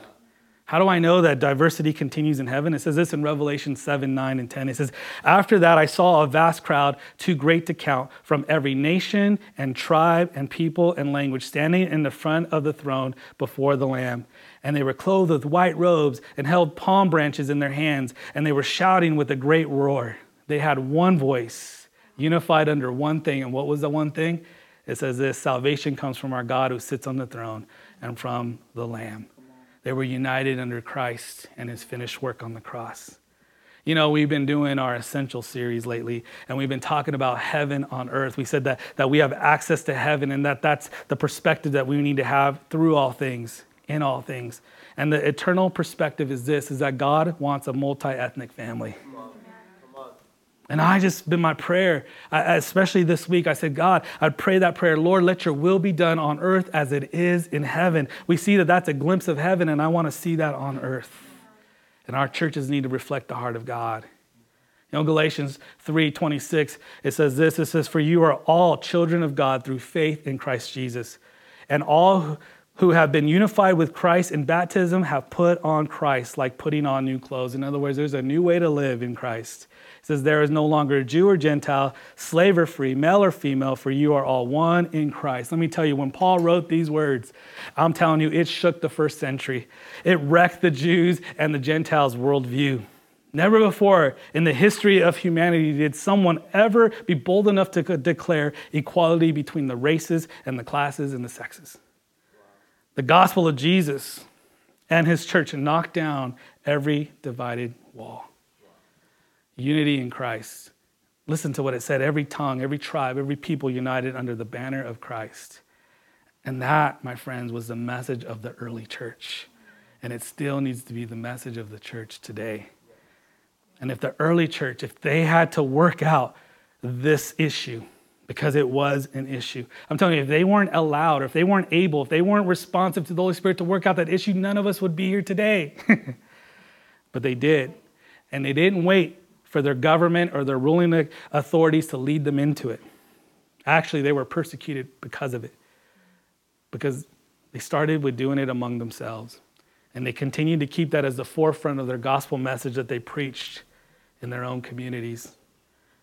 How do I know that diversity continues in heaven? It says this in Revelation 7, 9, and 10. It says, After that, I saw a vast crowd, too great to count, from every nation and tribe and people and language, standing in the front of the throne before the Lamb. And they were clothed with white robes and held palm branches in their hands, and they were shouting with a great roar. They had one voice, unified under one thing. And what was the one thing? It says this salvation comes from our God who sits on the throne and from the Lamb. They were united under Christ and his finished work on the cross. You know, we've been doing our essential series lately, and we've been talking about heaven on earth. We said that, that we have access to heaven, and that that's the perspective that we need to have through all things, in all things. And the eternal perspective is this is that God wants a multi-ethnic family. And I just been my prayer, I, especially this week. I said, God, I'd pray that prayer, Lord, let your will be done on earth as it is in heaven. We see that that's a glimpse of heaven, and I want to see that on earth. And our churches need to reflect the heart of God. You know, Galatians 3 26, it says this it says, For you are all children of God through faith in Christ Jesus. And all who have been unified with Christ in baptism have put on Christ like putting on new clothes. In other words, there's a new way to live in Christ. Says, There is no longer a Jew or Gentile, slave or free, male or female, for you are all one in Christ. Let me tell you, when Paul wrote these words, I'm telling you, it shook the first century. It wrecked the Jews and the Gentiles' worldview. Never before in the history of humanity did someone ever be bold enough to declare equality between the races and the classes and the sexes. The gospel of Jesus and his church knocked down every divided wall unity in Christ. Listen to what it said every tongue, every tribe, every people united under the banner of Christ. And that, my friends, was the message of the early church. And it still needs to be the message of the church today. And if the early church, if they had to work out this issue, because it was an issue. I'm telling you, if they weren't allowed, or if they weren't able, if they weren't responsive to the Holy Spirit to work out that issue, none of us would be here today. but they did. And they didn't wait for their government or their ruling authorities to lead them into it. Actually, they were persecuted because of it, because they started with doing it among themselves. And they continued to keep that as the forefront of their gospel message that they preached in their own communities.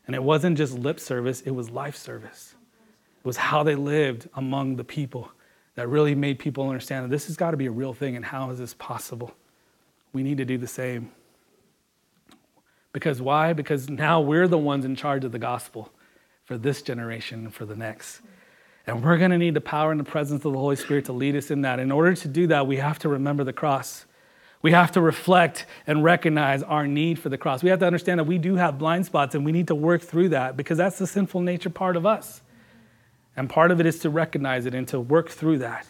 And it wasn't just lip service, it was life service. It was how they lived among the people that really made people understand that this has got to be a real thing and how is this possible? We need to do the same. Because why? Because now we're the ones in charge of the gospel for this generation and for the next. And we're going to need the power and the presence of the Holy Spirit to lead us in that. In order to do that, we have to remember the cross. We have to reflect and recognize our need for the cross. We have to understand that we do have blind spots and we need to work through that because that's the sinful nature part of us. And part of it is to recognize it and to work through that.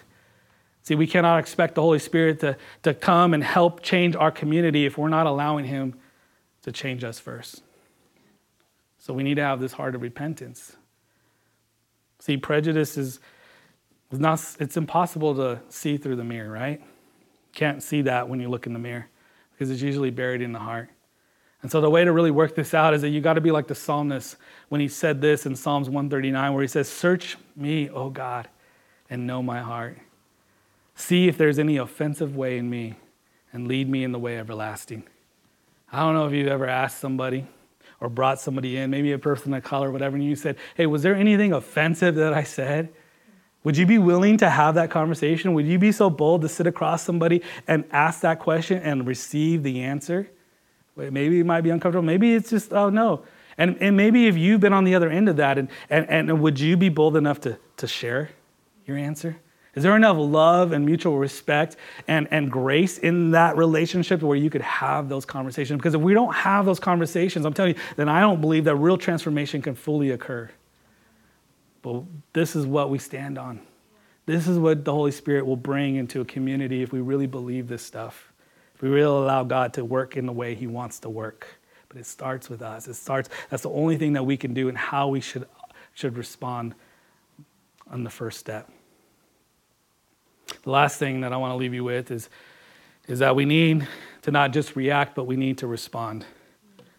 See, we cannot expect the Holy Spirit to, to come and help change our community if we're not allowing Him to change us first. So we need to have this heart of repentance. See, prejudice is not, it's impossible to see through the mirror, right? Can't see that when you look in the mirror because it's usually buried in the heart. And so the way to really work this out is that you got to be like the psalmist when he said this in Psalms 139, where he says, Search me, O God, and know my heart. See if there's any offensive way in me, and lead me in the way everlasting. I don't know if you've ever asked somebody or brought somebody in, maybe a person of color or whatever, and you said, Hey, was there anything offensive that I said? Would you be willing to have that conversation? Would you be so bold to sit across somebody and ask that question and receive the answer? Maybe it might be uncomfortable. Maybe it's just, oh no. And, and maybe if you've been on the other end of that, and, and, and would you be bold enough to, to share your answer? Is there enough love and mutual respect and, and grace in that relationship where you could have those conversations? Because if we don't have those conversations, I'm telling you, then I don't believe that real transformation can fully occur. But this is what we stand on. This is what the Holy Spirit will bring into a community if we really believe this stuff. If we really allow God to work in the way He wants to work. But it starts with us. It starts, that's the only thing that we can do and how we should, should respond on the first step. The last thing that I want to leave you with is, is that we need to not just react, but we need to respond.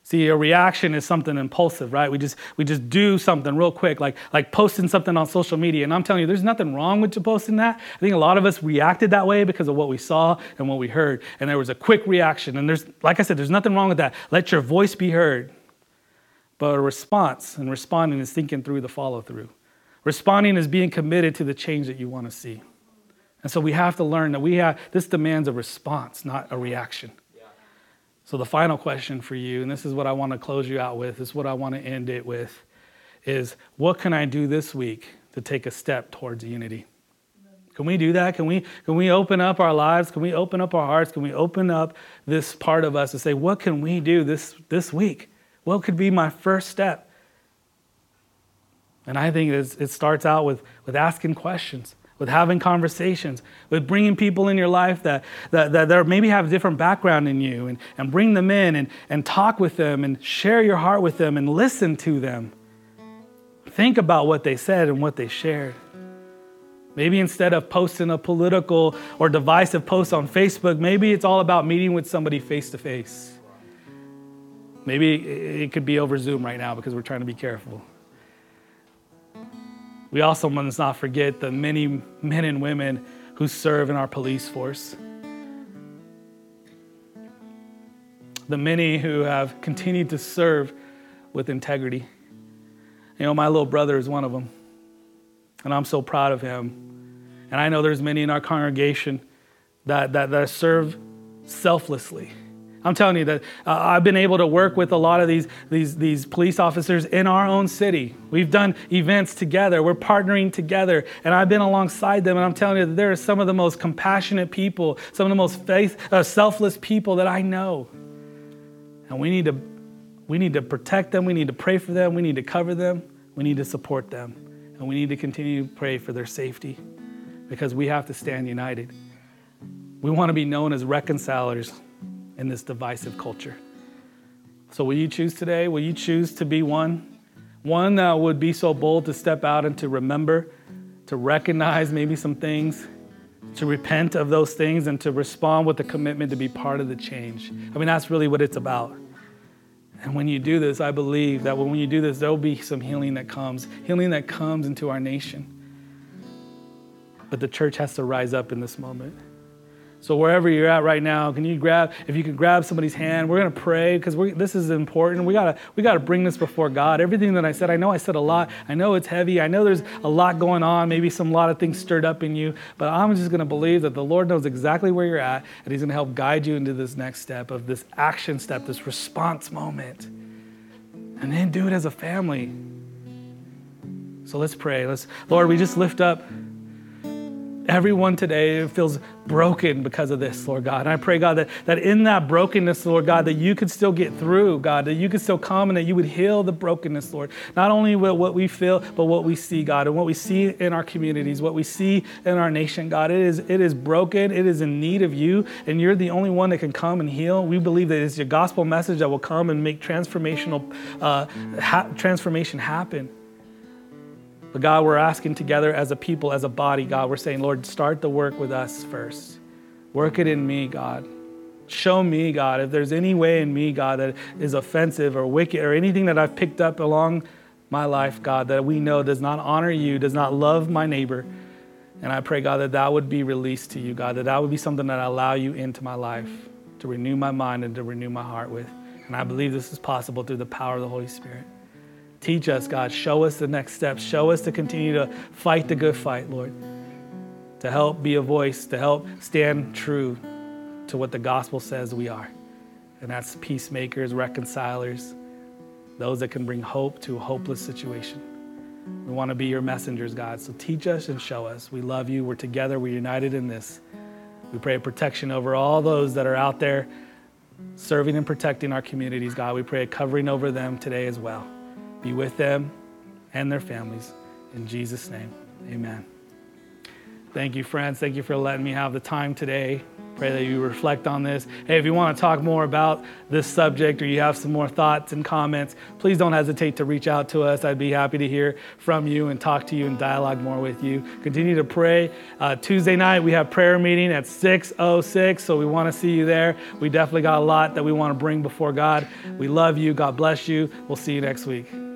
See, a reaction is something impulsive, right? We just we just do something real quick, like like posting something on social media. And I'm telling you, there's nothing wrong with posting that. I think a lot of us reacted that way because of what we saw and what we heard, and there was a quick reaction. And there's, like I said, there's nothing wrong with that. Let your voice be heard. But a response and responding is thinking through the follow through. Responding is being committed to the change that you want to see. And so we have to learn that we have this demands a response, not a reaction. So, the final question for you, and this is what I want to close you out with, is what I want to end it with, is what can I do this week to take a step towards unity? Can we do that? Can we, can we open up our lives? Can we open up our hearts? Can we open up this part of us and say, what can we do this, this week? What could be my first step? And I think it starts out with, with asking questions with having conversations, with bringing people in your life that, that, that, that maybe have a different background than you and, and bring them in and, and talk with them and share your heart with them and listen to them. Think about what they said and what they shared. Maybe instead of posting a political or divisive post on Facebook, maybe it's all about meeting with somebody face to face. Maybe it could be over Zoom right now because we're trying to be careful. We also must not forget the many men and women who serve in our police force. The many who have continued to serve with integrity. You know, my little brother is one of them, and I'm so proud of him. And I know there's many in our congregation that, that, that serve selflessly I'm telling you that uh, I've been able to work with a lot of these, these, these police officers in our own city. We've done events together, we're partnering together, and I've been alongside them. And I'm telling you that there are some of the most compassionate people, some of the most faith, uh, selfless people that I know. And we need, to, we need to protect them, we need to pray for them, we need to cover them, we need to support them, and we need to continue to pray for their safety because we have to stand united. We want to be known as reconcilers in this divisive culture. So, will you choose today? Will you choose to be one? One that would be so bold to step out and to remember, to recognize maybe some things, to repent of those things, and to respond with a commitment to be part of the change. I mean, that's really what it's about. And when you do this, I believe that when you do this, there'll be some healing that comes, healing that comes into our nation. But the church has to rise up in this moment. So wherever you're at right now, can you grab if you can grab somebody's hand? We're gonna pray because this is important. We gotta we gotta bring this before God. Everything that I said, I know I said a lot. I know it's heavy. I know there's a lot going on. Maybe some lot of things stirred up in you. But I'm just gonna believe that the Lord knows exactly where you're at, and He's gonna help guide you into this next step of this action step, this response moment, and then do it as a family. So let's pray. Let's Lord, we just lift up everyone today feels broken because of this, Lord God. And I pray, God, that, that in that brokenness, Lord God, that you could still get through, God, that you could still come and that you would heal the brokenness, Lord. Not only with what we feel, but what we see, God, and what we see in our communities, what we see in our nation, God. It is, it is broken, it is in need of you, and you're the only one that can come and heal. We believe that it's your gospel message that will come and make transformational uh, ha- transformation happen. But God, we're asking together as a people, as a body, God, we're saying, Lord, start the work with us first. Work it in me, God. Show me, God, if there's any way in me, God, that is offensive or wicked or anything that I've picked up along my life, God, that we know does not honor you, does not love my neighbor. And I pray, God, that that would be released to you, God, that that would be something that I allow you into my life to renew my mind and to renew my heart with. And I believe this is possible through the power of the Holy Spirit. Teach us, God. Show us the next steps. Show us to continue to fight the good fight, Lord. To help be a voice, to help stand true to what the gospel says we are. And that's peacemakers, reconcilers, those that can bring hope to a hopeless situation. We want to be your messengers, God. So teach us and show us. We love you. We're together. We're united in this. We pray protection over all those that are out there serving and protecting our communities, God. We pray a covering over them today as well. Be with them and their families. In Jesus' name, amen. Thank you, friends. Thank you for letting me have the time today Pray that you reflect on this. Hey, if you want to talk more about this subject or you have some more thoughts and comments, please don't hesitate to reach out to us. I'd be happy to hear from you and talk to you and dialogue more with you. Continue to pray. Uh, Tuesday night, we have prayer meeting at 6.06, so we want to see you there. We definitely got a lot that we want to bring before God. We love you. God bless you. We'll see you next week.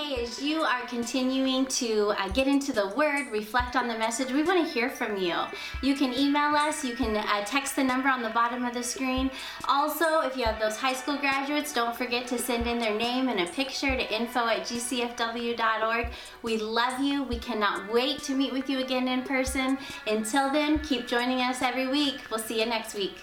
Hey, as you are continuing to uh, get into the Word, reflect on the message, we want to hear from you. You can email us, you can uh, text the number on the bottom of the screen. Also, if you have those high school graduates, don't forget to send in their name and a picture to info at gcfw.org. We love you. We cannot wait to meet with you again in person. Until then, keep joining us every week. We'll see you next week.